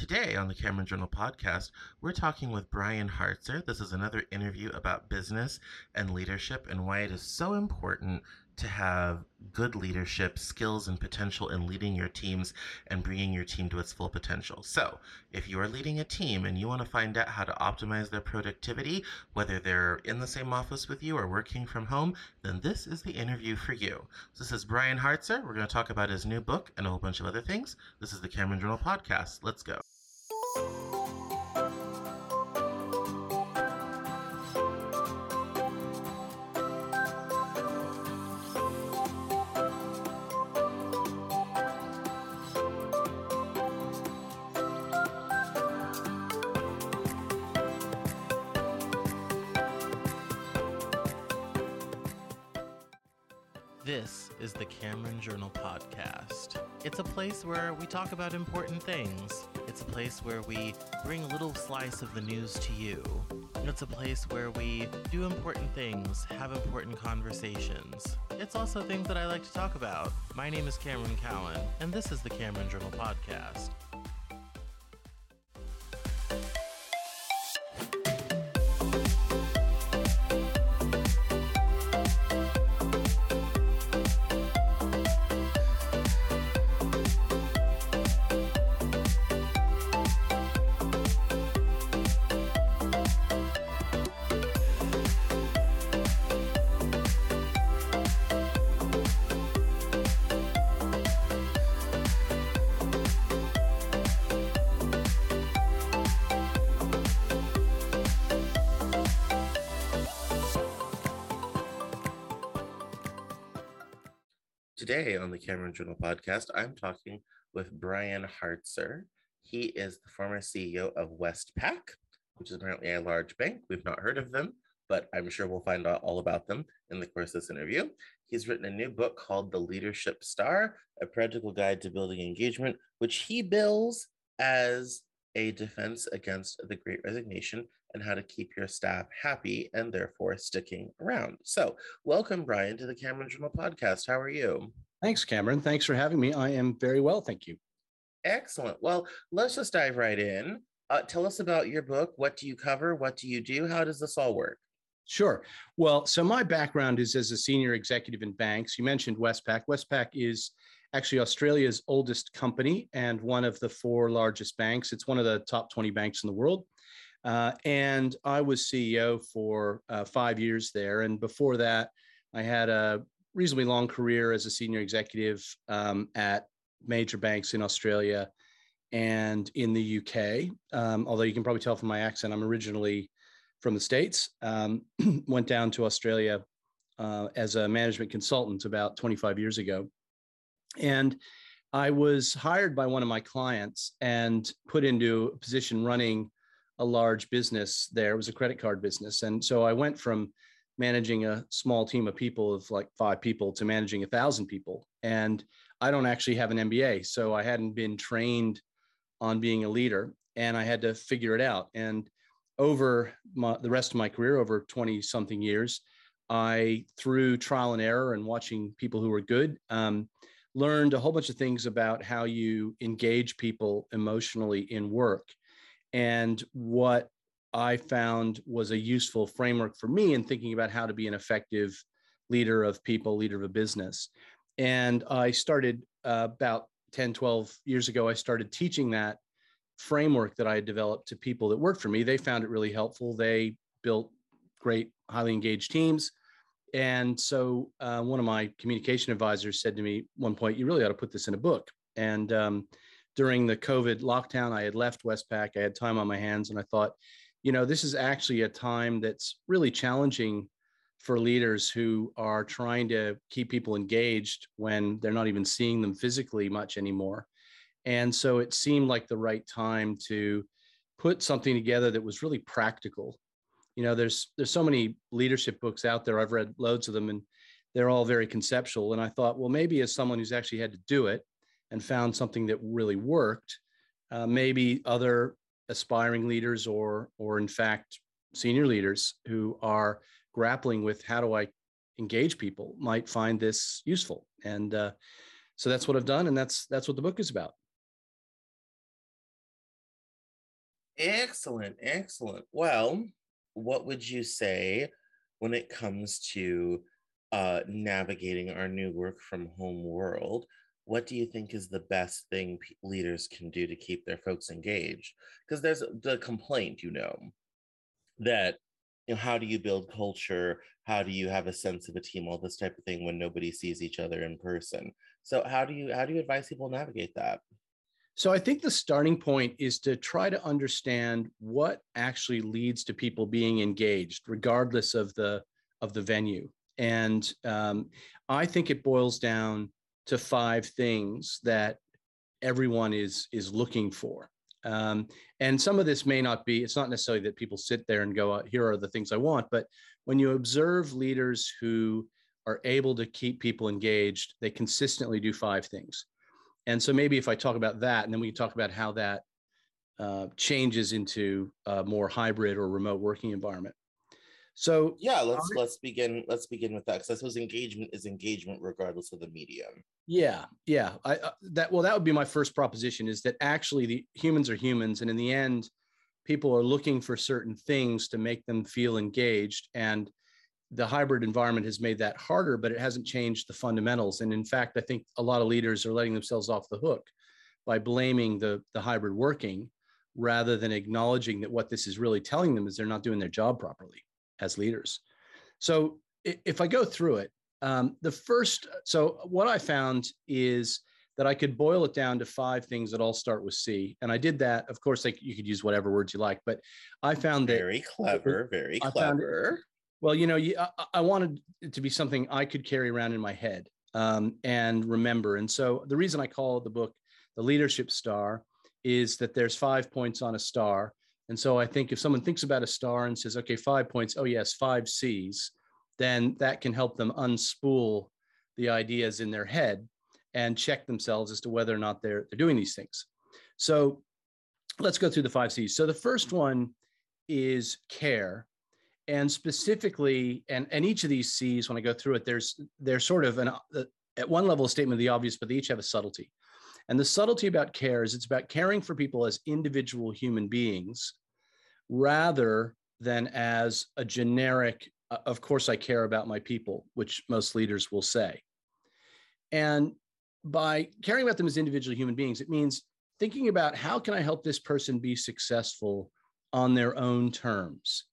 Today on the Cameron Journal podcast, we're talking with Brian Hartzer. This is another interview about business and leadership and why it is so important to have good leadership skills and potential in leading your teams and bringing your team to its full potential. So, if you are leading a team and you want to find out how to optimize their productivity, whether they're in the same office with you or working from home, then this is the interview for you. So this is Brian Hartzer. We're going to talk about his new book and a whole bunch of other things. This is the Cameron Journal podcast. Let's go. This is the Cameron Journal Podcast. It's a place where we talk about important things. It's a place where we bring a little slice of the news to you. It's a place where we do important things, have important conversations. It's also things that I like to talk about. My name is Cameron Cowan, and this is the Cameron Journal Podcast. Today on the Cameron Journal podcast, I'm talking with Brian Hartzer. He is the former CEO of Westpac, which is apparently a large bank. We've not heard of them, but I'm sure we'll find out all about them in the course of this interview. He's written a new book called The Leadership Star, a practical guide to building engagement, which he bills as a defense against the great resignation and how to keep your staff happy and therefore sticking around. So, welcome, Brian, to the Cameron Journal podcast. How are you? Thanks, Cameron. Thanks for having me. I am very well. Thank you. Excellent. Well, let's just dive right in. Uh, tell us about your book. What do you cover? What do you do? How does this all work? Sure. Well, so my background is as a senior executive in banks. You mentioned Westpac. Westpac is actually Australia's oldest company and one of the four largest banks. It's one of the top 20 banks in the world. Uh, and I was CEO for uh, five years there. And before that, I had a reasonably long career as a senior executive um, at major banks in Australia and in the UK. Um, although you can probably tell from my accent, I'm originally from the States. Um, went down to Australia uh, as a management consultant about 25 years ago. And I was hired by one of my clients and put into a position running a large business there. It was a credit card business. And so I went from managing a small team of people of like five people to managing a thousand people. And I don't actually have an MBA. So I hadn't been trained on being a leader and I had to figure it out. And over my, the rest of my career, over 20 something years, I, through trial and error and watching people who were good, um, learned a whole bunch of things about how you engage people emotionally in work. And what I found was a useful framework for me in thinking about how to be an effective leader of people, leader of a business. And I started uh, about 10, 12 years ago, I started teaching that framework that I had developed to people that worked for me. They found it really helpful. They built great, highly engaged teams. And so uh, one of my communication advisors said to me one point, you really ought to put this in a book. And um, during the COVID lockdown, I had left Westpac. I had time on my hands, and I thought, you know, this is actually a time that's really challenging for leaders who are trying to keep people engaged when they're not even seeing them physically much anymore. And so it seemed like the right time to put something together that was really practical you know there's there's so many leadership books out there i've read loads of them and they're all very conceptual and i thought well maybe as someone who's actually had to do it and found something that really worked uh, maybe other aspiring leaders or or in fact senior leaders who are grappling with how do i engage people might find this useful and uh, so that's what i've done and that's that's what the book is about Excellent, excellent. Well, what would you say when it comes to uh, navigating our new work from home world? What do you think is the best thing p- leaders can do to keep their folks engaged? Because there's the complaint, you know, that you know, how do you build culture? How do you have a sense of a team? All this type of thing when nobody sees each other in person. So how do you how do you advise people navigate that? So I think the starting point is to try to understand what actually leads to people being engaged, regardless of the of the venue. And um, I think it boils down to five things that everyone is is looking for. Um, and some of this may not be. It's not necessarily that people sit there and go, "Here are the things I want," but when you observe leaders who are able to keep people engaged, they consistently do five things. And so maybe if I talk about that, and then we can talk about how that uh, changes into a more hybrid or remote working environment. So yeah, let's let's begin. Let's begin with that because I suppose engagement is engagement regardless of the medium. Yeah, yeah. I, uh, that well, that would be my first proposition: is that actually the humans are humans, and in the end, people are looking for certain things to make them feel engaged, and the hybrid environment has made that harder, but it hasn't changed the fundamentals. And in fact, I think a lot of leaders are letting themselves off the hook by blaming the, the hybrid working rather than acknowledging that what this is really telling them is they're not doing their job properly as leaders. So if I go through it, um, the first, so what I found is that I could boil it down to five things that all start with C. And I did that. Of course, like you could use whatever words you like, but I found that very clever, very clever. Well, you know, I, I, wanted it to be something I could carry around in my head um, and remember. And so the reason I call the book the Leadership Star is that there's five points on a star. And so I think if someone thinks about a star and says, okay, five points, oh, yes, five C's, then that can help them unspool the ideas in their head and check themselves as to whether or not they're, they're doing these things. So let's go through the five C's. So the first one is care and specifically and and each of these c's when i go through it there's there's sort of an uh, at one level a statement of the obvious but they each have a subtlety and the subtlety about care is it's about caring for people as individual human beings rather than as a generic uh, of course i care about my people which most leaders will say and by caring about them as individual human beings it means thinking about how can i help this person be successful on their own terms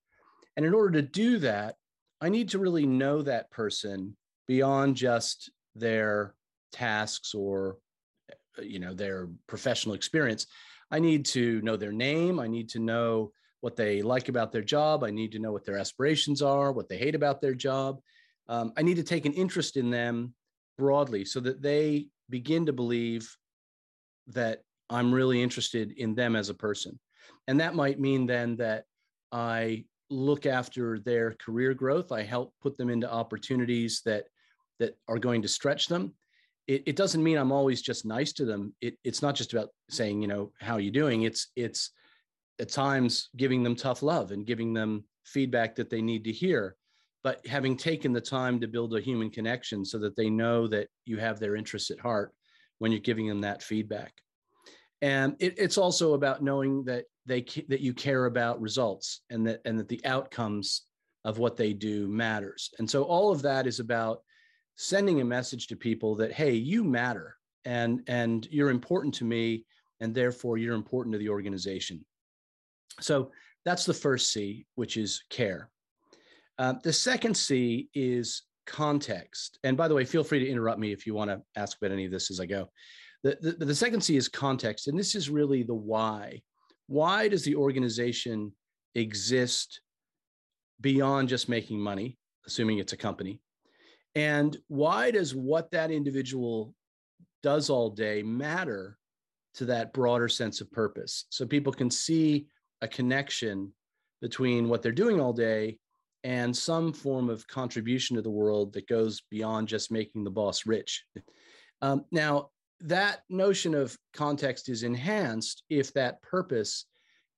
and in order to do that, I need to really know that person beyond just their tasks or uh, you know their professional experience. I need to know their name. I need to know what they like about their job. I need to know what their aspirations are, what they hate about their job. Um, I need to take an interest in them broadly so that they begin to believe that I'm really interested in them as a person. And that might mean then that I look after their career growth. I help put them into opportunities that that are going to stretch them. It, it doesn't mean I'm always just nice to them. It, it's not just about saying, you know, how are you doing? It's it's at times giving them tough love and giving them feedback that they need to hear. But having taken the time to build a human connection so that they know that you have their interests at heart when you're giving them that feedback. And it, it's also about knowing that they that you care about results and that and that the outcomes of what they do matters. And so all of that is about sending a message to people that hey, you matter and and you're important to me and therefore you're important to the organization. So that's the first C, which is care. Uh, the second C is context. And by the way, feel free to interrupt me if you want to ask about any of this as I go. The, the, the second C is context. And this is really the why why does the organization exist beyond just making money, assuming it's a company? And why does what that individual does all day matter to that broader sense of purpose? So people can see a connection between what they're doing all day and some form of contribution to the world that goes beyond just making the boss rich. Um, now, that notion of context is enhanced if that purpose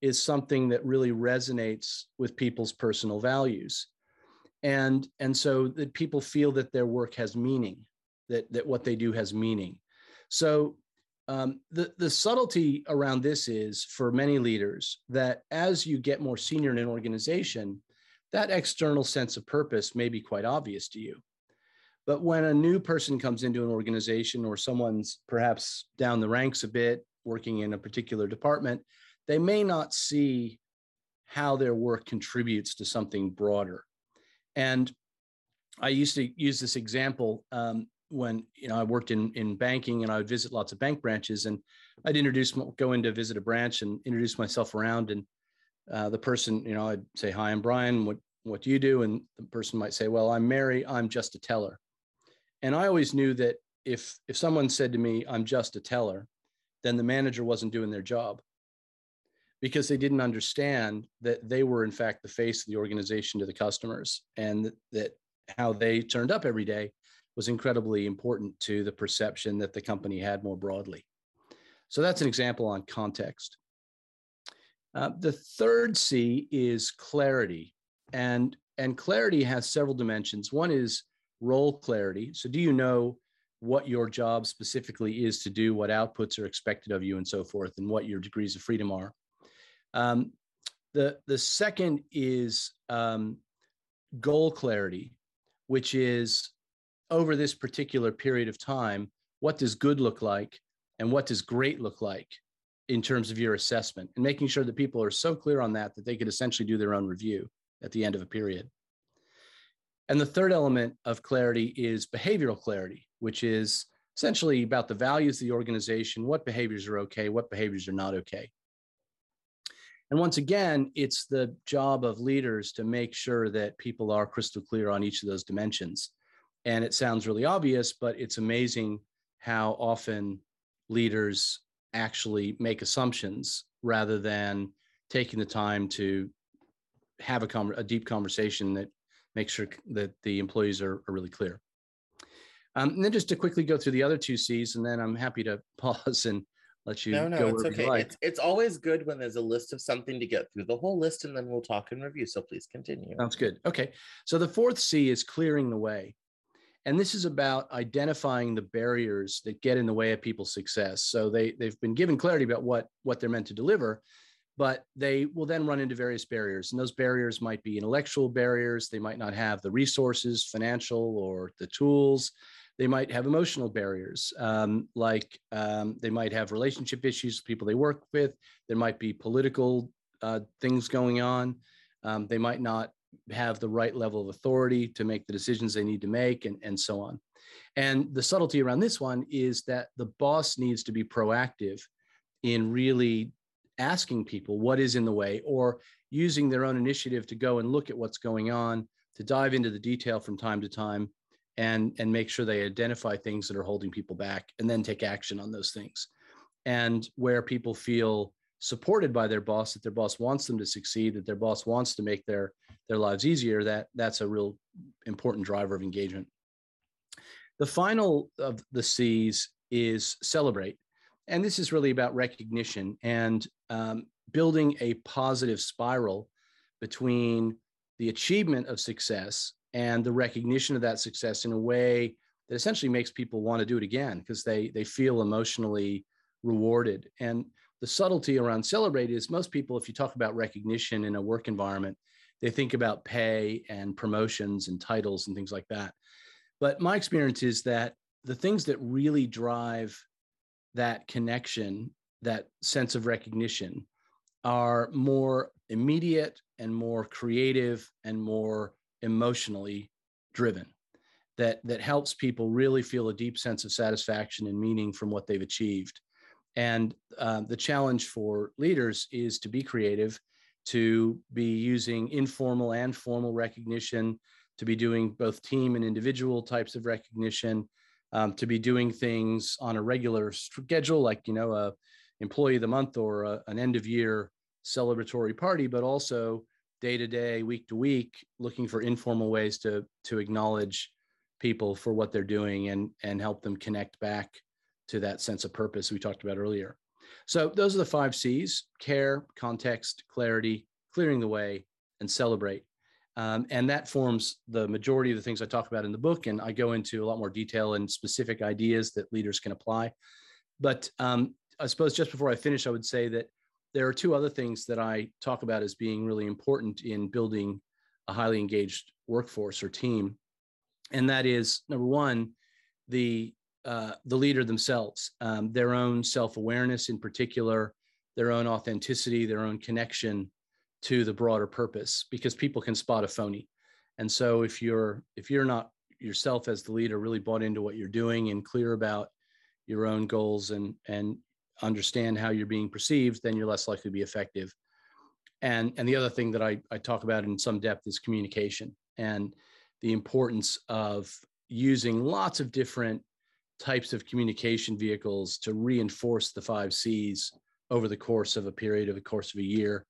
is something that really resonates with people's personal values and and so that people feel that their work has meaning that that what they do has meaning so um, the, the subtlety around this is for many leaders that as you get more senior in an organization, that external sense of purpose may be quite obvious to you. But when a new person comes into an organization or someone's perhaps down the ranks a bit, working in a particular department, they may not see how their work contributes to something broader. And I used to use this example um, when you know I worked in in banking and I would visit lots of bank branches and I'd introduce go in to visit a branch and introduce myself around and uh, the person you know I'd say hi I'm Brian. What what do you do? And the person might say well I'm Mary. I'm just a teller. And I always knew that if if someone said to me I'm just a teller then the manager wasn't doing their job because they didn't understand that they were in fact the face of the organization to the customers and that how they turned up every day was incredibly important to the perception that the company had more broadly. So that's an example on context. Uh, the third C is clarity. And, and clarity has several dimensions. One is role clarity. So, do you know what your job specifically is to do, what outputs are expected of you, and so forth, and what your degrees of freedom are? Um, the, the second is um, goal clarity, which is over this particular period of time, what does good look like and what does great look like in terms of your assessment and making sure that people are so clear on that that they could essentially do their own review at the end of a period. And the third element of clarity is behavioral clarity, which is essentially about the values of the organization, what behaviors are okay, what behaviors are not okay. And once again, it's the job of leaders to make sure that people are crystal clear on each of those dimensions. And it sounds really obvious, but it's amazing how often leaders actually make assumptions rather than taking the time to have a, a deep conversation that makes sure that the employees are, are really clear. Um, and then just to quickly go through the other two C's, and then I'm happy to pause and let you no, no, it's okay. Like. It's, it's always good when there's a list of something to get through the whole list, and then we'll talk and review. So please continue. Sounds good. Okay. So the fourth C is clearing the way. And this is about identifying the barriers that get in the way of people's success. So they, they've been given clarity about what, what they're meant to deliver, but they will then run into various barriers. And those barriers might be intellectual barriers. They might not have the resources, financial, or the tools. They might have emotional barriers, um, like um, they might have relationship issues with people they work with. There might be political uh, things going on. Um, they might not have the right level of authority to make the decisions they need to make and, and so on. And the subtlety around this one is that the boss needs to be proactive in really asking people what is in the way or using their own initiative to go and look at what's going on, to dive into the detail from time to time and, and make sure they identify things that are holding people back and then take action on those things. And where people feel supported by their boss, that their boss wants them to succeed, that their boss wants to make their their lives easier, that that's a real important driver of engagement. The final of the C's is celebrate. And this is really about recognition and um, building a positive spiral between the achievement of success and the recognition of that success in a way that essentially makes people want to do it again because they they feel emotionally rewarded and the subtlety around celebrate is most people if you talk about recognition in a work environment they think about pay and promotions and titles and things like that. But my experience is that the things that really drive that connection, that sense of recognition, are more immediate and more creative and more emotionally driven. That, that helps people really feel a deep sense of satisfaction and meaning from what they've achieved. And uh, the challenge for leaders is to be creative to be using informal and formal recognition, to be doing both team and individual types of recognition, um, to be doing things on a regular schedule, like you know, a employee of the month or a, an end of year celebratory party, but also day to day, week to week, looking for informal ways to to acknowledge people for what they're doing and and help them connect back to that sense of purpose we talked about earlier. So those are the five C's care, context, clarity, clearing the way, and celebrate. Um, and that forms the majority of the things I talk about in the book. And I go into a lot more detail and specific ideas that leaders can apply. but um, I suppose just before I finish, I would say that there are two other things that I talk about as being really important in building a highly engaged workforce or team, and that is number one, the uh, the leader themselves, um, their own self awareness in particular, their own authenticity, their own connection to the broader purpose, because people can spot a phony. And so if you're if you're not yourself as the leader really bought into what you're doing and clear about your own goals and and understand how you're being perceived, then you're less likely to be effective. And and the other thing that I, I talk about in some depth is communication and the importance of using lots of different types of communication vehicles to reinforce the five C's over the course of a period of the course of a year,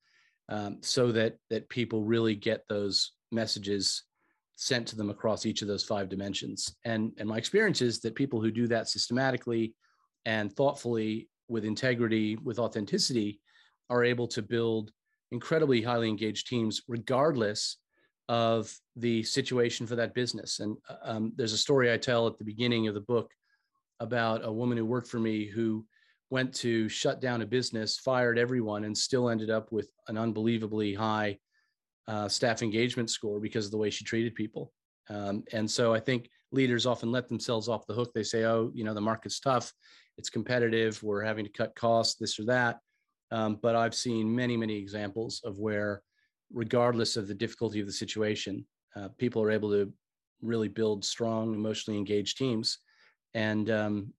um, so that that people really get those messages sent to them across each of those five dimensions. And and my experience is that people who do that systematically and thoughtfully with integrity, with authenticity, are able to build incredibly highly engaged teams, regardless of the situation for that business. And uh, um, there's a story I tell at the beginning of the book about a woman who worked for me who went to shut down a business, fired everyone, and still ended up with an unbelievably high uh, staff engagement score because of the way she treated people. Um, and so I think leaders often let themselves off the hook. They say, oh, you know, the market's tough, it's competitive, we're having to cut costs, this or that. Um, but I've seen many, many examples of where, regardless of the difficulty of the situation, uh, people are able to really build strong, emotionally engaged teams. And um,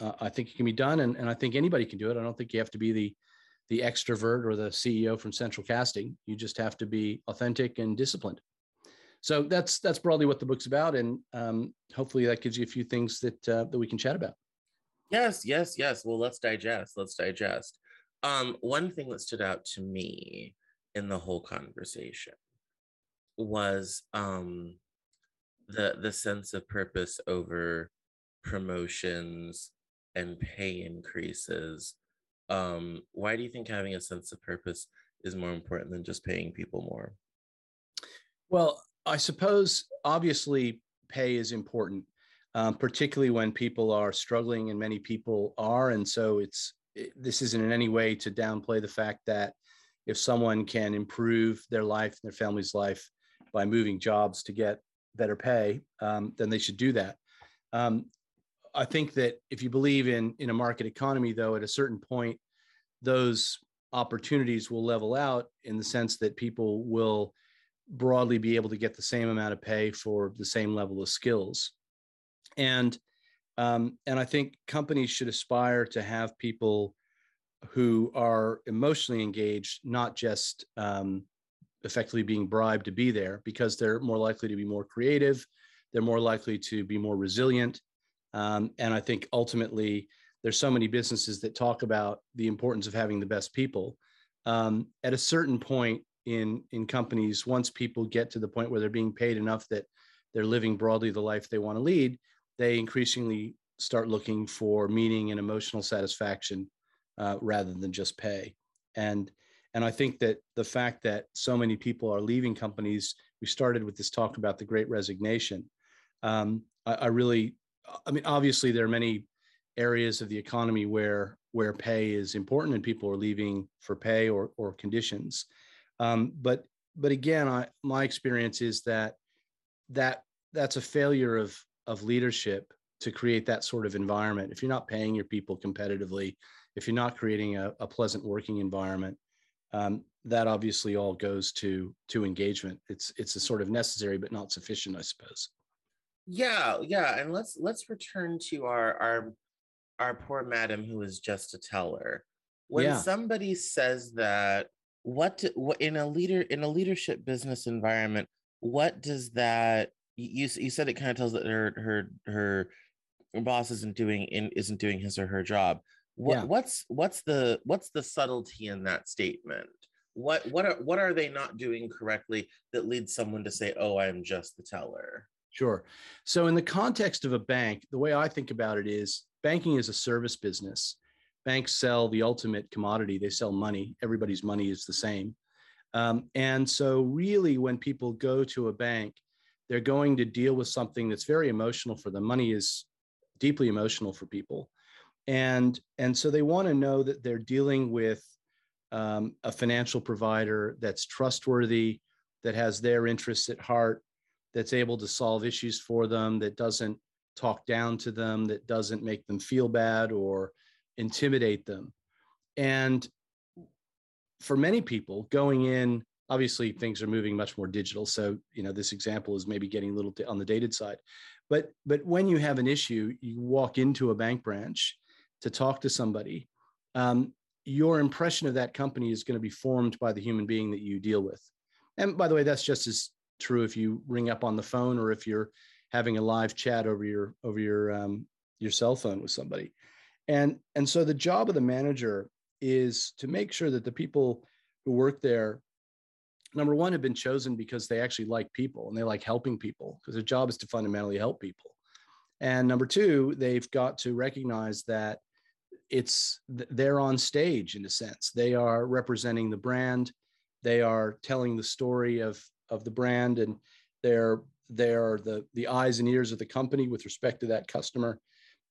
uh, I think it can be done. And, and I think anybody can do it. I don't think you have to be the the extrovert or the CEO from Central Casting. You just have to be authentic and disciplined. So that's that's broadly what the book's about, and um, hopefully that gives you a few things that uh, that we can chat about. Yes, yes, yes. Well, let's digest. Let's digest. Um, one thing that stood out to me in the whole conversation was um, the the sense of purpose over promotions and pay increases um, why do you think having a sense of purpose is more important than just paying people more? Well, I suppose obviously pay is important, um, particularly when people are struggling, and many people are. And so it's it, this isn't in any way to downplay the fact that if someone can improve their life and their family's life by moving jobs to get better pay, um, then they should do that. Um, I think that if you believe in in a market economy, though, at a certain point, those opportunities will level out in the sense that people will broadly be able to get the same amount of pay for the same level of skills, and um, and I think companies should aspire to have people who are emotionally engaged, not just um, effectively being bribed to be there, because they're more likely to be more creative, they're more likely to be more resilient, um, and I think ultimately, there's so many businesses that talk about the importance of having the best people. Um, at a certain point in in companies, once people get to the point where they're being paid enough that they're living broadly the life they want to lead, they increasingly start looking for meaning and emotional satisfaction uh, rather than just pay. And and I think that the fact that so many people are leaving companies, we started with this talk about the Great Resignation. Um, I, I really I mean, obviously, there are many areas of the economy where where pay is important and people are leaving for pay or or conditions. Um, but but again, I, my experience is that that that's a failure of of leadership to create that sort of environment. If you're not paying your people competitively, if you're not creating a, a pleasant working environment, um, that obviously all goes to to engagement. It's it's a sort of necessary but not sufficient, I suppose. Yeah, yeah, and let's let's return to our our our poor madam who is just a teller. When yeah. somebody says that, what what in a leader in a leadership business environment, what does that you you said it kind of tells that her her her boss isn't doing in isn't doing his or her job. What yeah. what's what's the what's the subtlety in that statement? What what are what are they not doing correctly that leads someone to say, "Oh, I'm just the teller"? Sure. So, in the context of a bank, the way I think about it is banking is a service business. Banks sell the ultimate commodity, they sell money. Everybody's money is the same. Um, and so, really, when people go to a bank, they're going to deal with something that's very emotional for them. Money is deeply emotional for people. and and so they want to know that they're dealing with um, a financial provider that's trustworthy that has their interests at heart that's able to solve issues for them that doesn't talk down to them that doesn't make them feel bad or intimidate them. And for many people going in obviously things are moving much more digital. So you know this example is maybe getting a little on the dated side. But but when you have an issue you walk into a bank branch to talk to somebody um, your impression of that company is going to be formed by the human being that you deal with. And by the way that's just as true if you ring up on the phone or if you're having a live chat over your over your um, your cell phone with somebody. And and so the job of the manager is to make sure that the people who work there number one have been chosen because they actually like people and they like helping people because their job is to fundamentally help people. And number two they've got to recognize that it's they're on stage in a sense. They are representing the brand. They are telling the story of of the brand and they're they're the the eyes and ears of the company with respect to that customer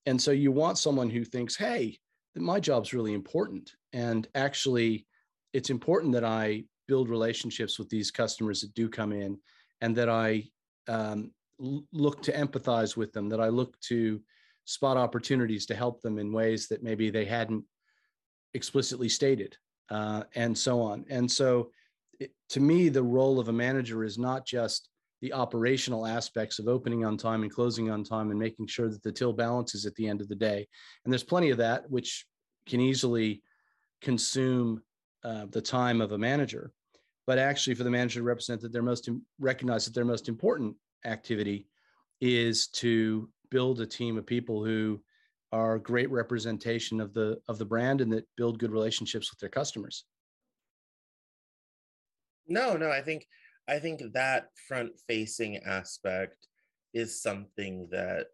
and so you want someone who thinks hey my job's really important. And actually, it's important that I build relationships with these customers that do come in and that I um, look to empathize with them, that I look to spot opportunities to help them in ways that maybe they hadn't explicitly stated, uh, and so on. And so, it, to me, the role of a manager is not just the operational aspects of opening on time and closing on time and making sure that the till balances at the end of the day. And there's plenty of that, which can easily consume uh, the time of a manager. But actually, for the manager to represent that their most recognize that their most important activity is to build a team of people who are great representation of the of the brand and that build good relationships with their customers. No, no, I think I think that front facing aspect is something that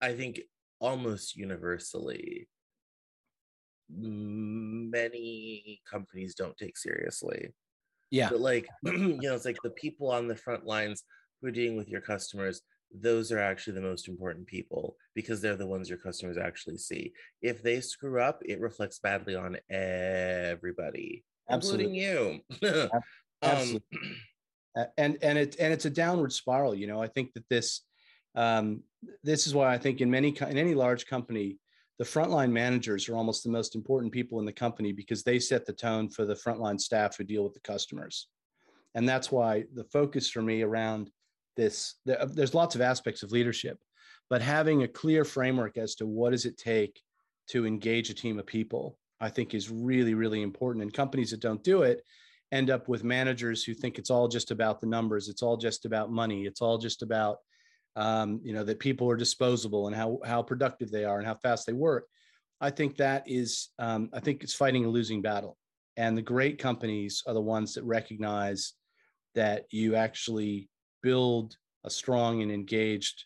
I think almost universally many companies don't take seriously. Yeah. But like, you know, it's like the people on the front lines who are dealing with your customers, those are actually the most important people because they're the ones your customers actually see. If they screw up, it reflects badly on everybody, Absolutely. including you. um, and and it and it's a downward spiral. You know, I think that this um, this is why I think in many in any large company, the frontline managers are almost the most important people in the company because they set the tone for the frontline staff who deal with the customers. And that's why the focus for me around this, there's lots of aspects of leadership, but having a clear framework as to what does it take to engage a team of people, I think is really, really important. And companies that don't do it end up with managers who think it's all just about the numbers. It's all just about money. It's all just about, um, you know, that people are disposable and how, how productive they are and how fast they work. I think that is, um, I think it's fighting a losing battle. And the great companies are the ones that recognize that you actually build a strong and engaged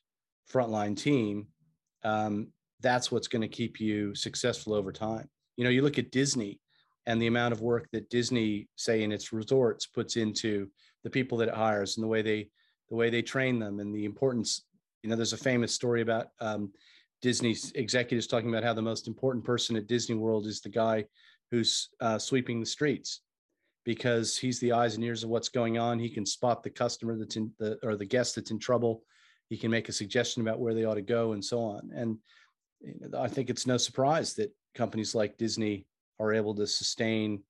frontline team. Um, that's what's going to keep you successful over time. You know, you look at Disney and the amount of work that Disney, say in its resorts, puts into the people that it hires and the way they the way they train them and the importance. You know, there's a famous story about um, Disney's executives talking about how the most important person at Disney World is the guy who's uh, sweeping the streets because he's the eyes and ears of what's going on. He can spot the customer that's in the or the guest that's in trouble. He can make a suggestion about where they ought to go and so on. And I think it's no surprise that companies like Disney are able to sustain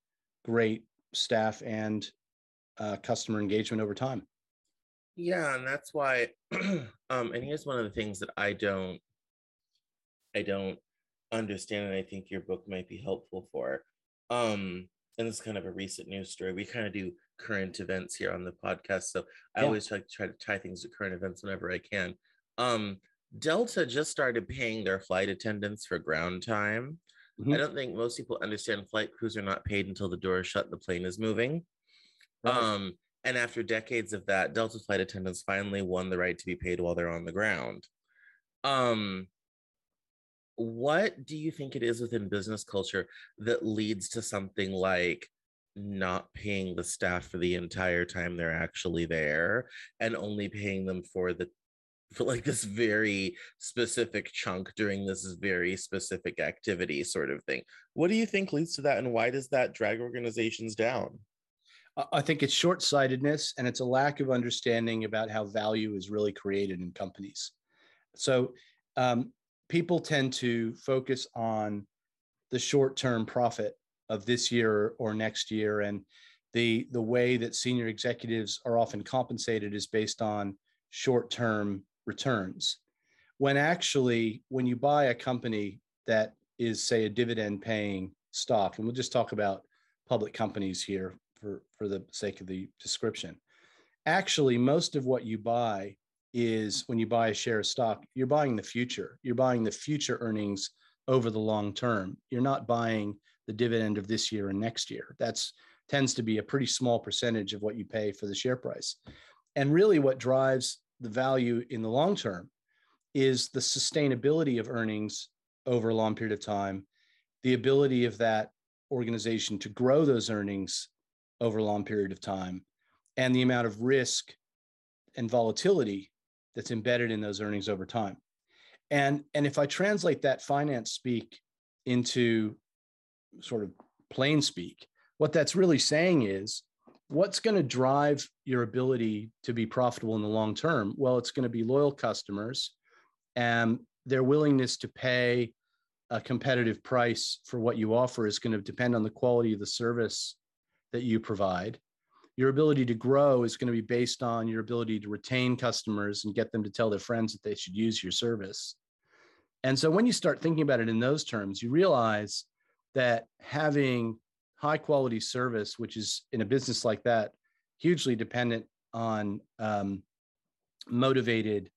great staff and uh, customer engagement over time. Yeah, and that's why. um, and here's one of the things that I don't, I don't understand, and I think your book might be helpful for. Um, and this is kind of a recent news story. We kind of do current events here on the podcast, so I yeah. always try, to try to tie things to current events whenever I can. Um, Delta just started paying their flight attendants for ground time. Mm-hmm. I don't think most people understand flight crews are not paid until the door is shut the plane is moving. Right. Um, and after decades of that, Delta flight attendants finally won the right to be paid while they're on the ground. Um, what do you think it is within business culture that leads to something like not paying the staff for the entire time they're actually there and only paying them for the for like this very specific chunk during this very specific activity sort of thing. What do you think leads to that and why does that drag organizations down? I think it's short sightedness and it's a lack of understanding about how value is really created in companies. So um, people tend to focus on the short term profit of this year or next year. And the, the way that senior executives are often compensated is based on short term returns. When actually, when you buy a company that is, say, a dividend paying stock, and we'll just talk about public companies here for, for the sake of the description. Actually, most of what you buy is when you buy a share of stock, you're buying the future. You're buying the future earnings over the long term. You're not buying the dividend of this year and next year. That's tends to be a pretty small percentage of what you pay for the share price. And really what drives the value in the long term is the sustainability of earnings over a long period of time, the ability of that organization to grow those earnings over a long period of time and the amount of risk and volatility that's embedded in those earnings over time. And, and if I translate that finance speak into sort of plain speak, what that's really saying is what's going to drive your ability to be profitable in the long term? Well, it's going to be loyal customers and their willingness to pay a competitive price for what you offer is going to depend on the quality of the service that you provide. Your ability to grow is going to be based on your ability to retain customers and get them to tell their friends that they should use your service. And so when you start thinking about it in those terms, you realize that having high quality service, which is in a business like that, hugely dependent on um, motivated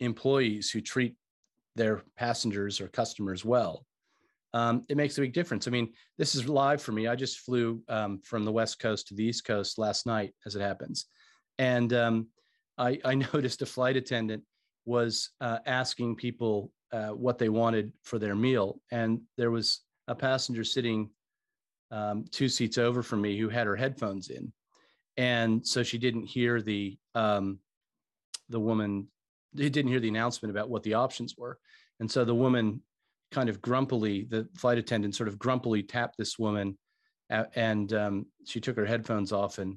employees who treat their passengers or customers well, um, it makes a big difference. I mean, this is live for me. I just flew um, from the West Coast to the East Coast last night, as it happens. And um, I, I, noticed a flight attendant was uh, asking people uh, what they wanted for their meal. And there was a passenger sitting um, two seats over from me who had her headphones in. And so she didn't hear the um, the woman, didn't hear the announcement about what the options were. And so the woman kind of grumpily, the flight attendant sort of grumpily tapped this woman, and um, she took her headphones off, and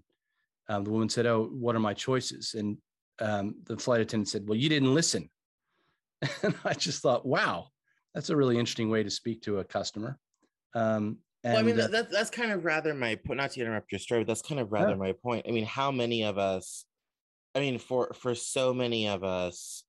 um, the woman said, "Oh, what are my choices?" And um, the flight attendant said, "Well, you didn't listen." and I just thought, "Wow, that's a really interesting way to speak to a customer." Um, and, well, I mean, uh, that, that's kind of rather my point. Not to interrupt your story, but that's kind of rather yeah. my point. I mean, how many of us? I mean, for for so many of us,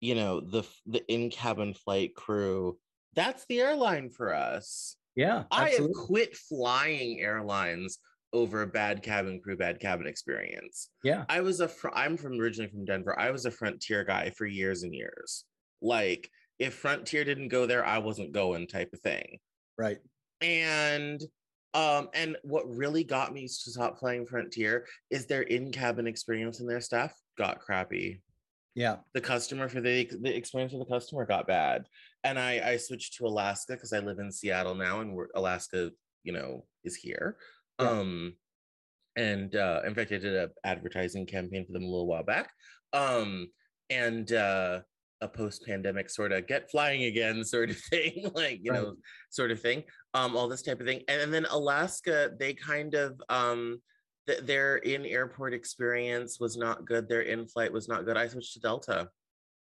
you know, the the in cabin flight crew that's the airline for us. Yeah. Absolutely. I have quit flying airlines over a bad cabin crew, bad cabin experience. Yeah. I was a, fr- I'm from originally from Denver. I was a Frontier guy for years and years. Like, if Frontier didn't go there, I wasn't going type of thing. Right. And, um, and what really got me to stop flying Frontier is their in-cabin experience and their staff got crappy. Yeah. The customer for the the experience for the customer got bad. And I I switched to Alaska because I live in Seattle now and we're, Alaska, you know, is here. Yeah. Um and uh in fact I did a advertising campaign for them a little while back. Um and uh a post-pandemic sort of get flying again sort of thing like you right. know sort of thing um all this type of thing and, and then alaska they kind of um th- their in airport experience was not good. Their in flight was not good. I switched to Delta.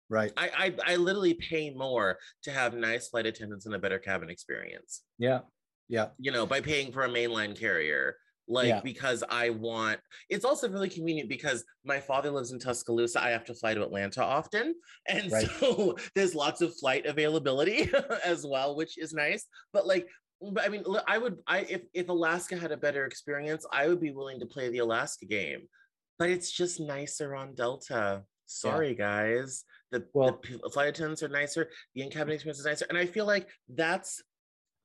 Right. I, I I literally pay more to have nice flight attendants and a better cabin experience. Yeah. Yeah. You know, by paying for a mainline carrier like yeah. because I want it's also really convenient because my father lives in Tuscaloosa. I have to fly to Atlanta often. And right. so there's lots of flight availability as well, which is nice. But like but I mean, I would, I if if Alaska had a better experience, I would be willing to play the Alaska game. But it's just nicer on Delta. Sorry, yeah. guys. The, well, the flight attendants are nicer. The in-cabin experience is nicer, and I feel like that's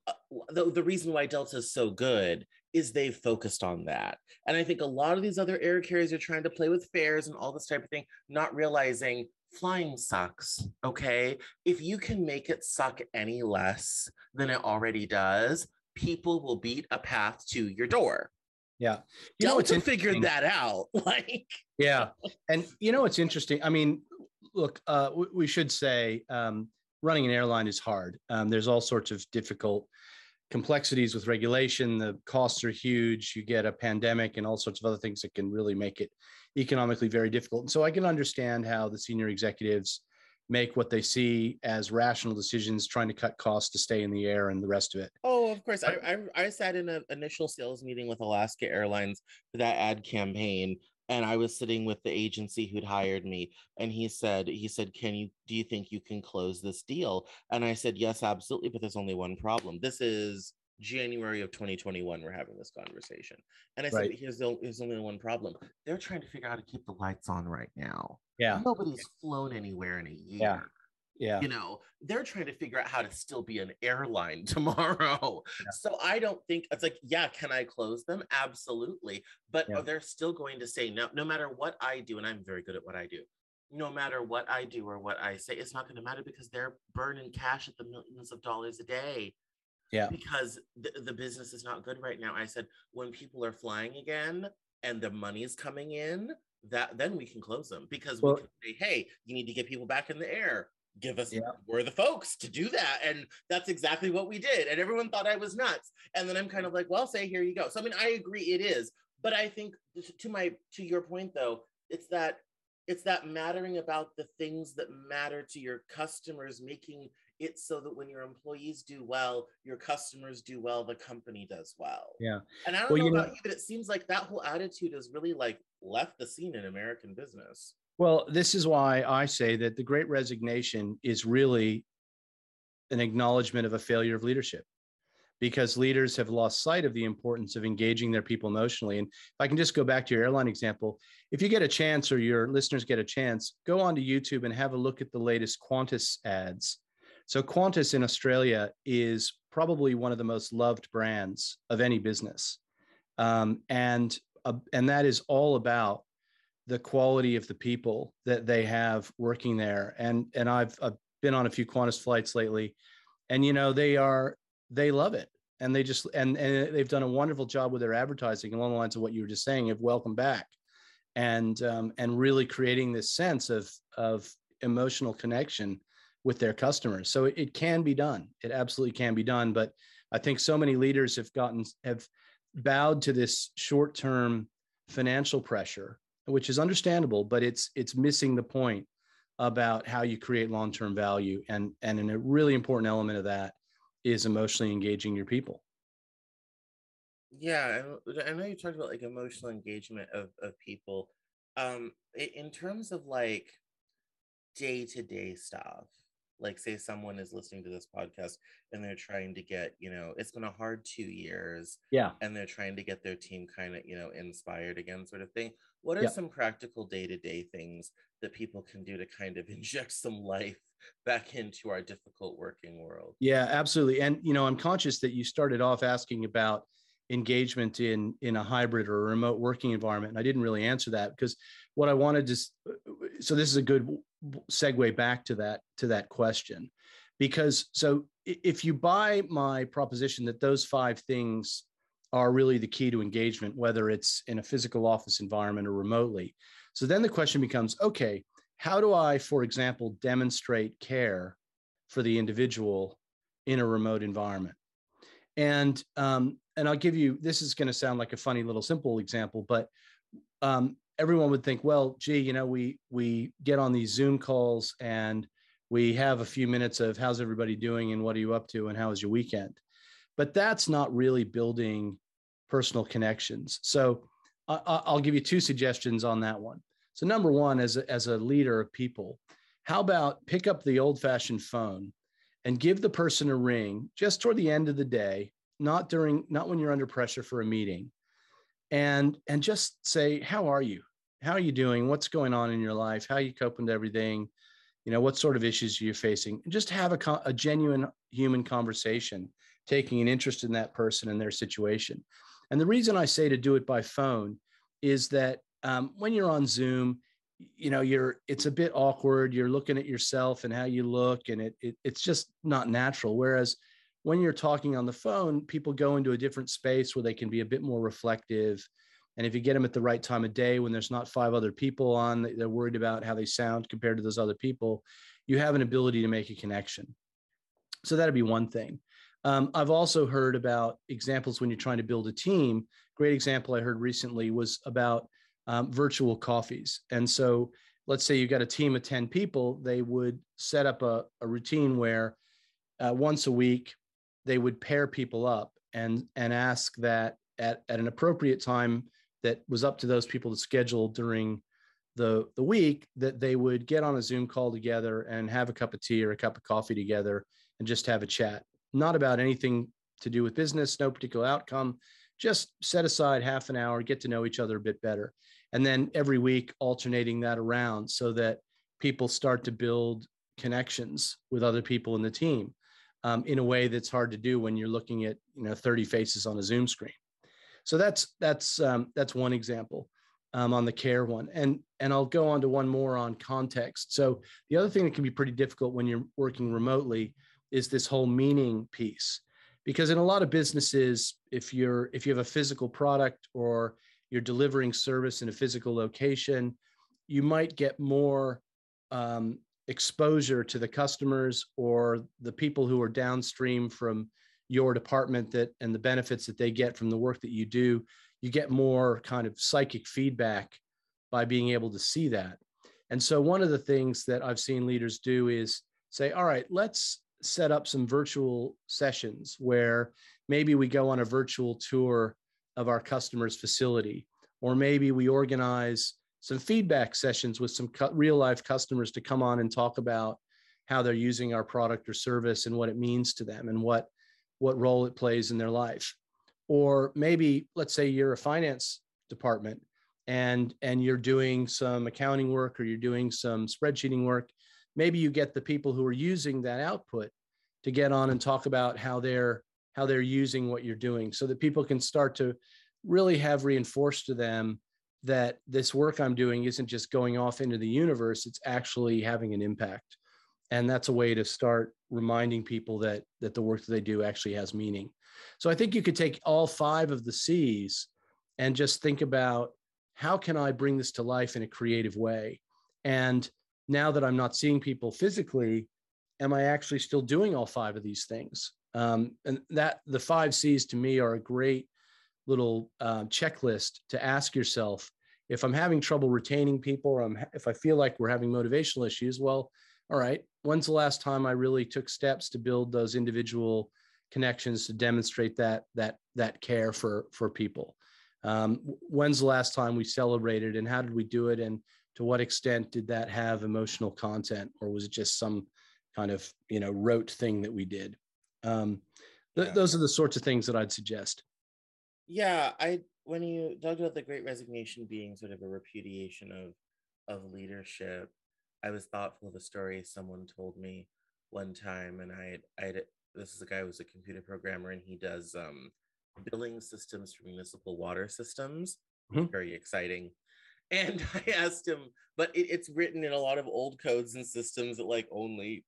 uh, the, the reason why Delta is so good is they've focused on that. And I think a lot of these other air carriers are trying to play with fares and all this type of thing, not realizing flying sucks. Okay. If you can make it suck any less than it already does, people will beat a path to your door. Yeah. You Delta know, figured that out. Like, yeah. And you know, it's interesting. I mean, look, uh, we should say um, running an airline is hard. Um, there's all sorts of difficult complexities with regulation. The costs are huge. You get a pandemic and all sorts of other things that can really make it economically very difficult. And so I can understand how the senior executives make what they see as rational decisions, trying to cut costs to stay in the air and the rest of it. Oh, of course. I, I, I sat in an initial sales meeting with Alaska Airlines for that ad campaign and I was sitting with the agency who'd hired me and he said he said can you do you think you can close this deal? And I said yes absolutely but there's only one problem. This is January of 2021 we're having this conversation. And I said right. here's, the, here's only one problem. They're trying to figure out how to keep the lights on right now. Yeah. Nobody's flown anywhere in a year. yeah yeah. you know they're trying to figure out how to still be an airline tomorrow. Yeah. so i don't think it's like yeah can i close them? Absolutely. But yeah. they're still going to say no no matter what i do and i'm very good at what i do no matter what i do or what i say it's not going to matter because they're burning cash at the millions of dollars a day. Yeah. Because the, the business is not good right now. I said when people are flying again and the money's coming in that then we can close them because well, we can say hey you need to get people back in the air give us yeah. we're the folks to do that and that's exactly what we did and everyone thought i was nuts and then i'm kind of like well say here you go. So i mean i agree it is but i think to my to your point though it's that it's that mattering about the things that matter to your customers making it so that when your employees do well your customers do well the company does well. Yeah. And i don't well, know you about know, you but it seems like that whole attitude has really like left the scene in american business well, this is why I say that the great resignation is really an acknowledgement of a failure of leadership because leaders have lost sight of the importance of engaging their people emotionally. And if I can just go back to your airline example, if you get a chance or your listeners get a chance, go onto YouTube and have a look at the latest Qantas ads. So, Qantas in Australia is probably one of the most loved brands of any business. Um, and, uh, and that is all about the quality of the people that they have working there. And and I've, I've been on a few Qantas flights lately, and you know they are they love it, and they just and and they've done a wonderful job with their advertising along the lines of what you were just saying of welcome back, and um, and really creating this sense of of emotional connection with their customers. So it, it can be done. It absolutely can be done. But I think so many leaders have gotten have bowed to this short term financial pressure which is understandable, but it's it's missing the point about how you create long-term value. And and a really important element of that is emotionally engaging your people. Yeah, I know you talked about like emotional engagement of of people. Um, in terms of like day to day stuff, like say someone is listening to this podcast and they're trying to get you know it's been a hard two years yeah and they're trying to get their team kind of you know inspired again sort of thing what are yeah. some practical day-to-day things that people can do to kind of inject some life back into our difficult working world yeah absolutely and you know i'm conscious that you started off asking about engagement in in a hybrid or a remote working environment and i didn't really answer that because what i wanted to so this is a good segue back to that to that question because so if you buy my proposition that those five things are really the key to engagement whether it's in a physical office environment or remotely so then the question becomes okay how do i for example demonstrate care for the individual in a remote environment and um, and i'll give you this is going to sound like a funny little simple example but um, everyone would think, well, gee, you know, we we get on these Zoom calls and we have a few minutes of how's everybody doing and what are you up to and how was your weekend. But that's not really building personal connections. So I, will give you two suggestions on that one. So number one, as a, as a leader of people, how about pick up the old-fashioned phone and give the person a ring just toward the end of the day, not during, not when you're under pressure for a meeting, and and just say, how are you? how are you doing? What's going on in your life? How are you coping to everything? You know, what sort of issues are you facing? And just have a, a genuine human conversation, taking an interest in that person and their situation. And the reason I say to do it by phone is that um, when you're on Zoom, you know, you're it's a bit awkward. You're looking at yourself and how you look, and it, it it's just not natural. Whereas when you're talking on the phone, people go into a different space where they can be a bit more reflective And if you get them at the right time of day when there's not five other people on, they're worried about how they sound compared to those other people, you have an ability to make a connection. So that'd be one thing. Um, I've also heard about examples when you're trying to build a team. Great example I heard recently was about um, virtual coffees. And so let's say you've got a team of 10 people, they would set up a, a routine where uh, once a week they would pair people up and, and ask that at, at an appropriate time that was up to those people to schedule during the, the week that they would get on a Zoom call together and have a cup of tea or a cup of coffee together and just have a chat. Not about anything to do with business, no particular outcome. Just set aside half an hour, get to know each other a bit better. And then every week alternating that around so that people start to build connections with other people in the team um, in a way that's hard to do when you're looking at you know 30 faces on a Zoom screen. So that's that's um, that's one example um, on the care one, and and I'll go on to one more on context. So the other thing that can be pretty difficult when you're working remotely is this whole meaning piece, because in a lot of businesses, if you're if you have a physical product or you're delivering service in a physical location, you might get more um, exposure to the customers or the people who are downstream from your department that and the benefits that they get from the work that you do. You get more kind of psychic feedback by being able to see that. And so one of the things that i've seen leaders do is say all right let's set up some virtual sessions where maybe we go on a virtual tour of our customer's facility or maybe we organize some feedback sessions with some real life customers to come on and talk about how they're using our product or service and what it means to them and what what role it plays in their life. Or maybe let's say you're a finance department and and you're doing some accounting work or you're doing some spreadsheeting work maybe you get the people who are using that output to get on and talk about how they're how they're using what you're doing so that people can start to really have reinforced to them that this work I'm doing isn't just going off into the universe, it's actually having an impact. And that's a way to start reminding people that that the work that they do actually has meaning. So i think you could take all five of the c's and just think about how can i bring this to life in a creative way? And now that i'm not seeing people physically am i actually still doing all five of these things um, and that the five c's to me are a great little uh, checklist to ask yourself if i'm having trouble retaining people or I'm, if i feel like we're having motivational issues well all right, when's the last time I really took steps to build those individual connections to demonstrate that that that care for for people? Um, when's the last time we celebrated, and how did we do it, and to what extent did that have emotional content, or was it just some kind of you know rote thing that we did? Um, th- yeah. Those are the sorts of things that I'd suggest. Yeah, I when you talked about the Great Resignation being sort of a repudiation of of leadership, I was thoughtful of a story someone told me one time, and I I this is a guy who's a computer programmer, and he does um, billing systems for municipal water systems. Mm-hmm. Very exciting. And I asked him, but it, it's written in a lot of old codes and systems that like only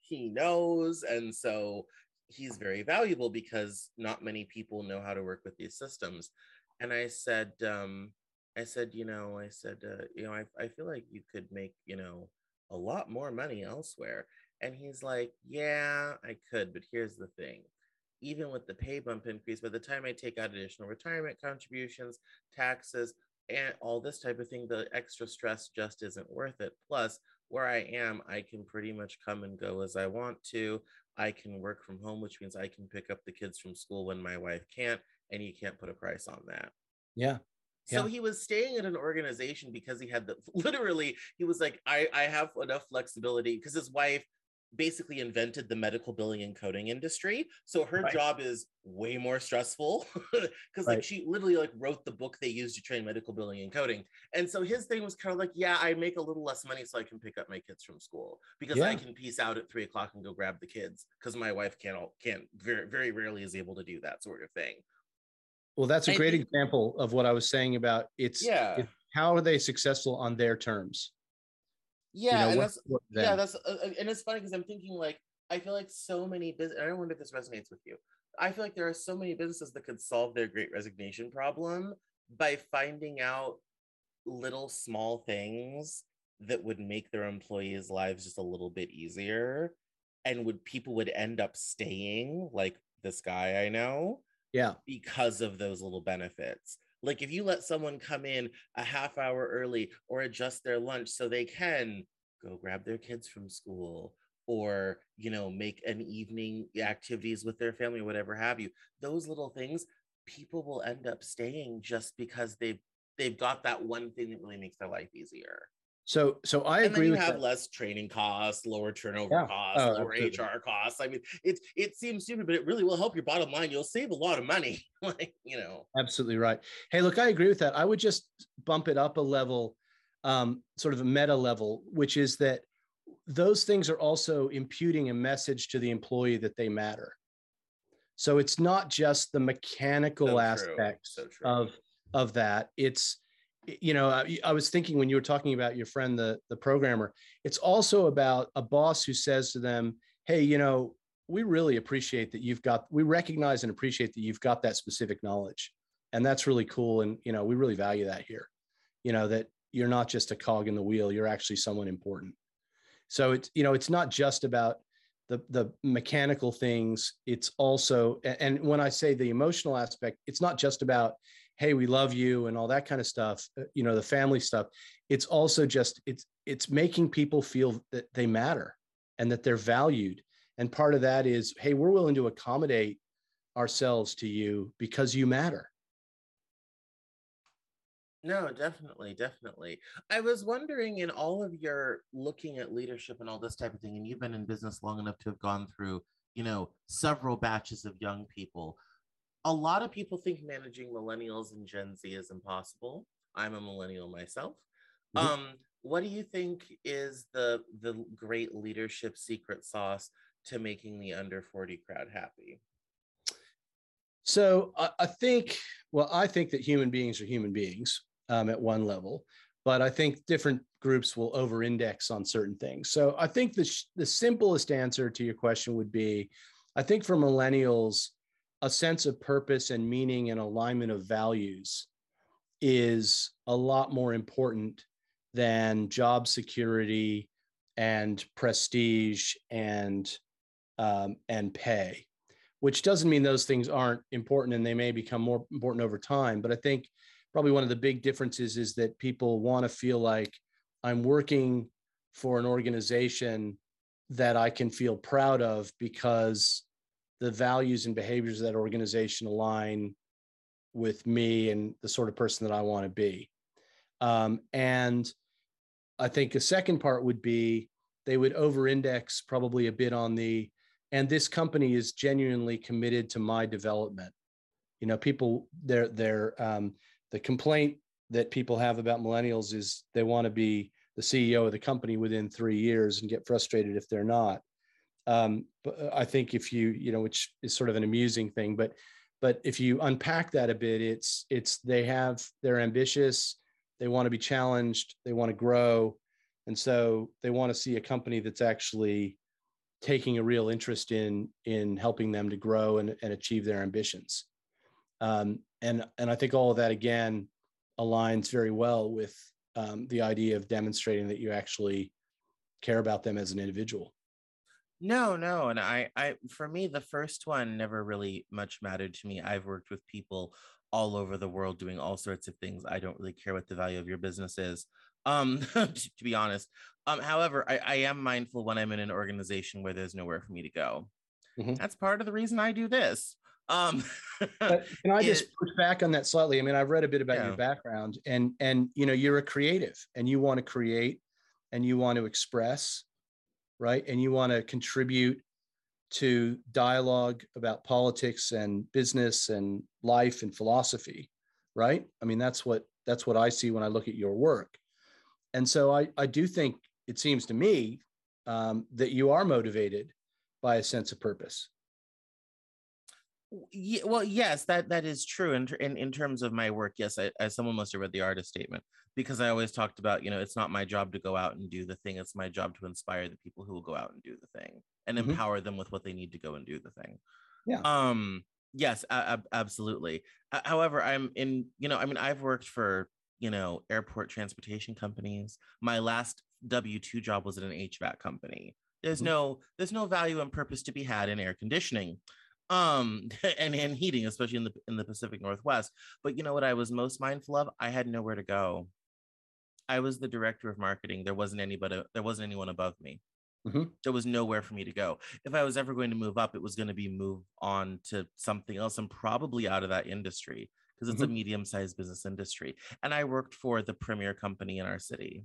he knows, and so he's very valuable because not many people know how to work with these systems. And I said, um, I said, you know, I said, uh, you know, I, I feel like you could make, you know, a lot more money elsewhere. And he's like, yeah, I could, but here's the thing. Even with the pay bump increase, by the time I take out additional retirement contributions, taxes, and all this type of thing, the extra stress just isn't worth it. Plus, where I am, I can pretty much come and go as I want to. I can work from home, which means I can pick up the kids from school when my wife can't, and you can't put a price on that. Yeah. So yeah. he was staying at an organization because he had the literally, he was like, I, I have enough flexibility because his wife basically invented the medical billing and coding industry. So her right. job is way more stressful because right. like she literally like wrote the book they used to train medical billing and coding. And so his thing was kind of like, yeah, I make a little less money so I can pick up my kids from school because yeah. I can peace out at three o'clock and go grab the kids because my wife can't can't very very rarely is able to do that sort of thing. Well, that's a great example of what I was saying about it's yeah. It's how are they successful on their terms? Yeah, you know, and that's yeah, that's uh, uh, and it's funny because I'm thinking like I feel like so many business. I wonder if this resonates with you. I feel like there are so many businesses that could solve their great resignation problem by finding out little small things that would make their employees' lives just a little bit easier and would people would end up staying like this guy I know yeah because of those little benefits like if you let someone come in a half hour early or adjust their lunch so they can go grab their kids from school or you know make an evening activities with their family or whatever have you those little things people will end up staying just because they've they've got that one thing that really makes their life easier so so i and agree you have that. less training costs lower turnover Yeah. costs Oh, lower absolutely. hr costs i mean it it seems stupid but it really will help your bottom line you'll save a lot of money like you know Absolutely right. Hey, look, I agree with that. I would just bump it up a level, um, sort of a meta level, which is that those things are also imputing a message to the employee that they matter. So it's not just the mechanical So aspects So of of that. It's you know, I, I was thinking when you were talking about your friend, the the programmer, it's also about a boss who says to them, "Hey, you know, we really appreciate that you've got, we recognize and appreciate that you've got that specific knowledge, and that's really cool. And you know, we really value that here. You know, that you're not just a cog in the wheel; you're actually someone important. So it's you know, it's not just about the the mechanical things. It's also, and when I say the emotional aspect, it's not just about hey we love you and all that kind of stuff uh, you know the family stuff it's also just it's it's making people feel that they matter and that they're valued and part of that is hey we're willing to accommodate ourselves to you because you matter No, definitely, definitely. I was wondering in all of your looking at leadership and all this type of thing, and you've been in business long enough to have gone through, you know, several batches of young people. A lot of people think managing millennials and Gen Z is impossible. I'm a millennial myself. Mhm. Um, what do you think is the the great leadership secret sauce to making the under 40 crowd happy? So I, I think, well, I think that human beings are human beings um, at one level, but I think different groups will over-index on certain things. So I think the sh- the simplest answer to your question would be, I think for millennials, a sense of purpose and meaning and alignment of values is a lot more important than job security and prestige and um, and pay which doesn't mean those things aren't important and they may become more important over time. But I think probably one of the big differences is that people want to feel like I'm working for an organization that I can feel proud of because the values and behaviors of that organization align with me and the sort of person that I want to be. Um, and I think a second part would be they would over index probably a bit on the and this company is genuinely committed to my development you know people they're they're um, the complaint that people have about millennials is they want to be the ceo of the company within three years and get frustrated if they're not um, but i think if you you know which is sort of an amusing thing but but if you unpack that a bit it's it's they have they're ambitious they want to be challenged they want to grow and so they want to see a company that's actually taking a real interest in in helping them to grow and, and achieve their ambitions. Um, and and i think all of that again aligns very well with um, the idea of demonstrating that you actually care about them as an individual No, no, and I, I, for me, the first one never really much mattered to me. I've worked with people all over the world doing all sorts of things. I don't really care what the value of your business is, um, to, to be honest. Um, however, I, I am mindful when I'm in an organization where there's nowhere for me to go. Mhm. That's part of the reason I do this. Um, but can i just It- push back on that slightly i mean i've read a bit about Yeah. your background and and you know you're a creative and you want to create and you want to express right? And you want to contribute to dialogue about politics and business and life and philosophy right? I mean that's what that's what i see when i look at your work. And so i i do think it seems to me um, that you are motivated by a sense of purpose well, yes, that that is true. In, in in terms of my work, yes, I, as someone must have read the artist statement because I always talked about, you know, it's not my job to go out and do the thing. It's my job to inspire the people who will go out and do the thing and Mhm. empower them with what they need to go and do the thing. Yeah. Um. Yes, ab- absolutely. However, I'm in, you know, I mean, I've worked for, you know, airport transportation companies. My last W 2 job was at an HVAC company. There's mm-hmm. no, there's no value and purpose to be had in air conditioning um and and heating especially in the in the pacific northwest but you know what i was most mindful of i had nowhere to go i was the director of marketing there wasn't anybody there wasn't anyone above me Mm-hmm. There was nowhere for me to go. If I was ever going to move up, it was going to be move on to something else and probably out of that industry because it's mm-hmm. a medium sized business industry. And I worked for the premier company in our city.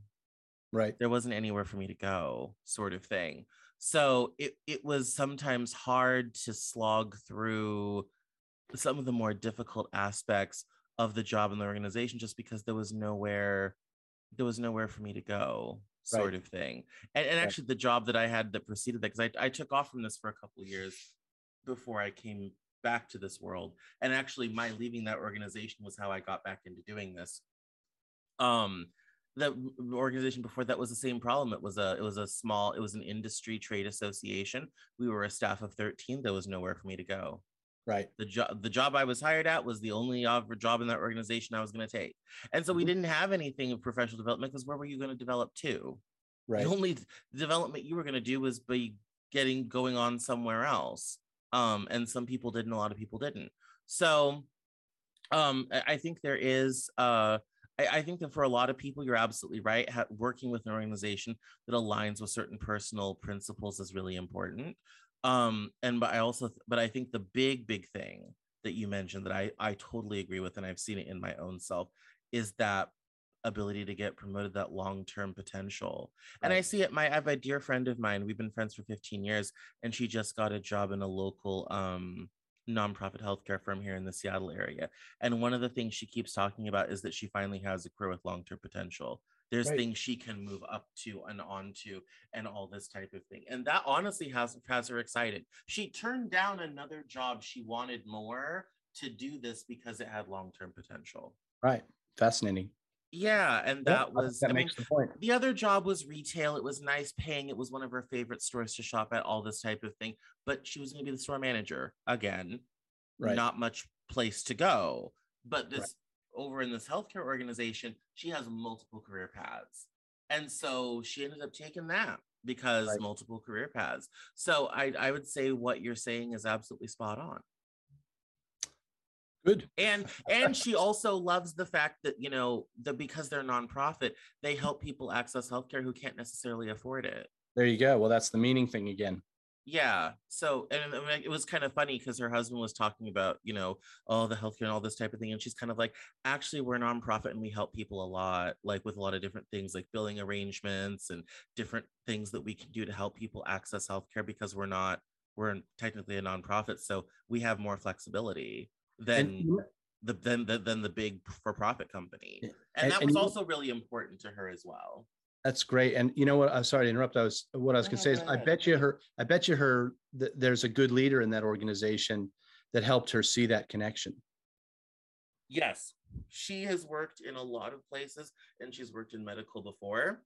Right. There wasn't anywhere for me to go, sort of thing. So it, it was sometimes hard to slog through some of the more difficult aspects of the job in the organization just because there was nowhere there was nowhere for me to go sort right. of thing. And, and actually, the job that I had that preceded that, because I, I took off from this for a couple of years before I came back to this world. And actually, my leaving that organization was how I got back into doing this. Um, the organization before that was the same problem. It was a it was a small it was an industry trade association. We were a staff of 13. There was nowhere for me to go. Right. The job the job I was hired at was the only job in that organization I was going to take. And so we mm-hmm. didn't have anything of professional development because where were you going to develop to? Right. The only development you were going to do was be getting going on somewhere else. Um, and some people did and a lot of people didn't. So um, I think there is uh I, I, think that for a lot of people, you're absolutely right. Ha- working with an organization that aligns with certain personal principles is really important. Um, and but I also, but I think the big, big thing that you mentioned that I I totally agree with, and I've seen it in my own self, is that ability to get promoted, that long-term potential. Right. And I see it. My I have a dear friend of mine. We've been friends for 15 years, and she just got a job in a local um nonprofit healthcare firm here in the Seattle area. And one of the things she keeps talking about is that she finally has a career with long-term potential. There's right. things she can move up to and on to and all this type of thing. And that honestly has has her excited. She turned down another job she wanted more to do this because it had long-term potential. Right. Fascinating. Yeah, and that was that I makes mean, the point. The other job was retail. It was nice paying. It was one of her favorite stores to shop at, all this type of thing. But she was going to be the store manager again. Right. Not much place to go. But this right over in this healthcare organization, she has multiple career paths. And so she ended up taking that because right. multiple career paths. So I, I would say what you're saying is absolutely spot on. Good. And and she also loves the fact that, you know, that because they're nonprofit, they help people access healthcare who can't necessarily afford it. There you go. Well, that's the meaning thing again yeah so and it was kind of funny because her husband was talking about you know all the healthcare and all this type of thing and she's kind of like actually we're a nonprofit and we help people a lot like with a lot of different things like billing arrangements and different things that we can do to help people access healthcare because we're not we're technically a nonprofit so we have more flexibility than the than the, than the big for profit company and, and that was and, also really important to her as well that's great. And you know what? I'm sorry to interrupt. I was what I was going to say is I bet you her. I bet you her. Th- there's a good leader in that organization that helped her see that connection. Yes, she has worked in a lot of places, and she's worked in medical before,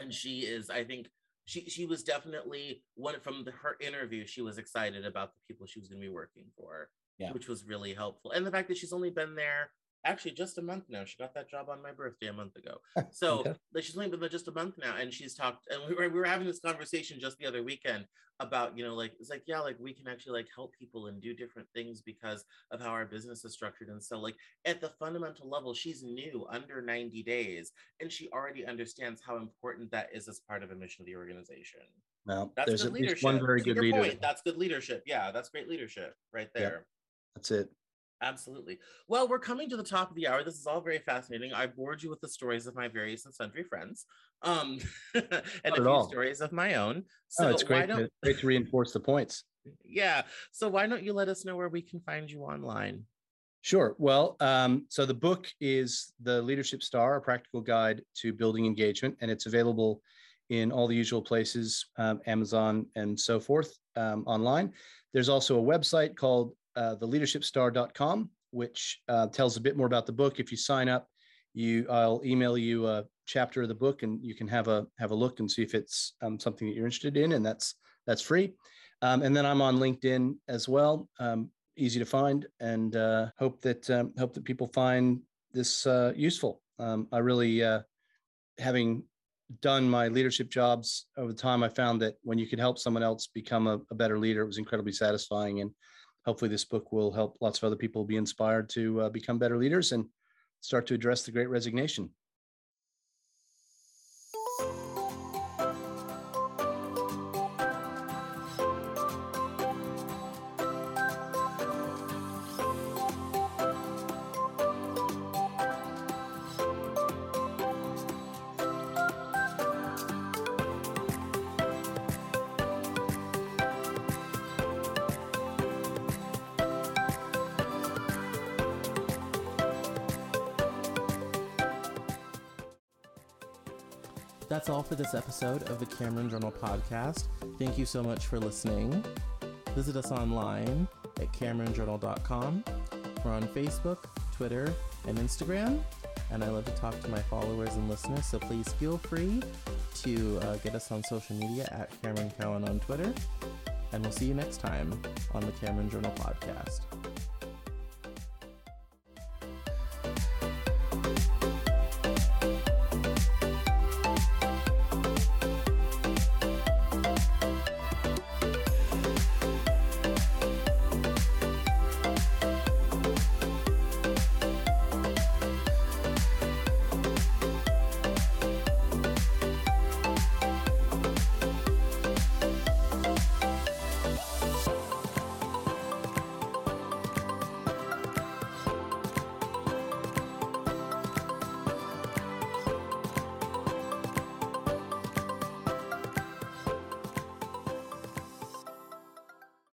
and she is. I think she she was definitely one from the, her interview. She was excited about the people she was going to be working for, yeah. which was really helpful. And the fact that she's only been there actually just a month now. She got that job on my birthday a month ago. So okay. she's only been there just a month now, and she's talked. And we were we were having this conversation just the other weekend about you know like it's like yeah like we can actually like help people and do different things because of how our business is structured. And so like at the fundamental level, she's new under ninety days, and she already understands how important that is as part of a mission of the organization. Well, that's there's good at least one very good leader. Point, that's good leadership. Yeah, that's great leadership right there. Yeah, that's it. Absolutely. Well, we're coming to the top of the hour. This is all very fascinating. I bored you with the stories of my various and sundry friends, um, and Not a few all. stories of my own. So oh, it's great to, great to reinforce the points. Yeah. So why don't you let us know where we can find you online? Sure. Well, um, so the book is The Leadership Star, a practical guide to building engagement, and it's available in all the usual places, um, Amazon and so forth, um, online. There's also a website called uh, theleadershipstar.com, which uh, tells a bit more about the book. If you sign up, you I'll email you a chapter of the book, and you can have a have a look and see if it's um, something that you're interested in, and that's that's free. Um, and then I'm on LinkedIn as well. Um, easy to find, and uh, hope that um, hope that people find this uh, useful. Um, I really, uh, having done my leadership jobs over time, I found that when you could help someone else become a, a better leader, it was incredibly satisfying. And hopefully, this book will help lots of other people be inspired to uh, become better leaders and start to address the Great Resignation. That's all for this episode of the Cameron Journal podcast. Thank you so much for listening. Visit us online at CameronJournal.com. We're on Facebook, Twitter, and Instagram. And I love to talk to my followers and listeners, so please feel free to uh, get us on social media at Cameron Cowan on Twitter. And we'll see you next time on the Cameron Journal podcast.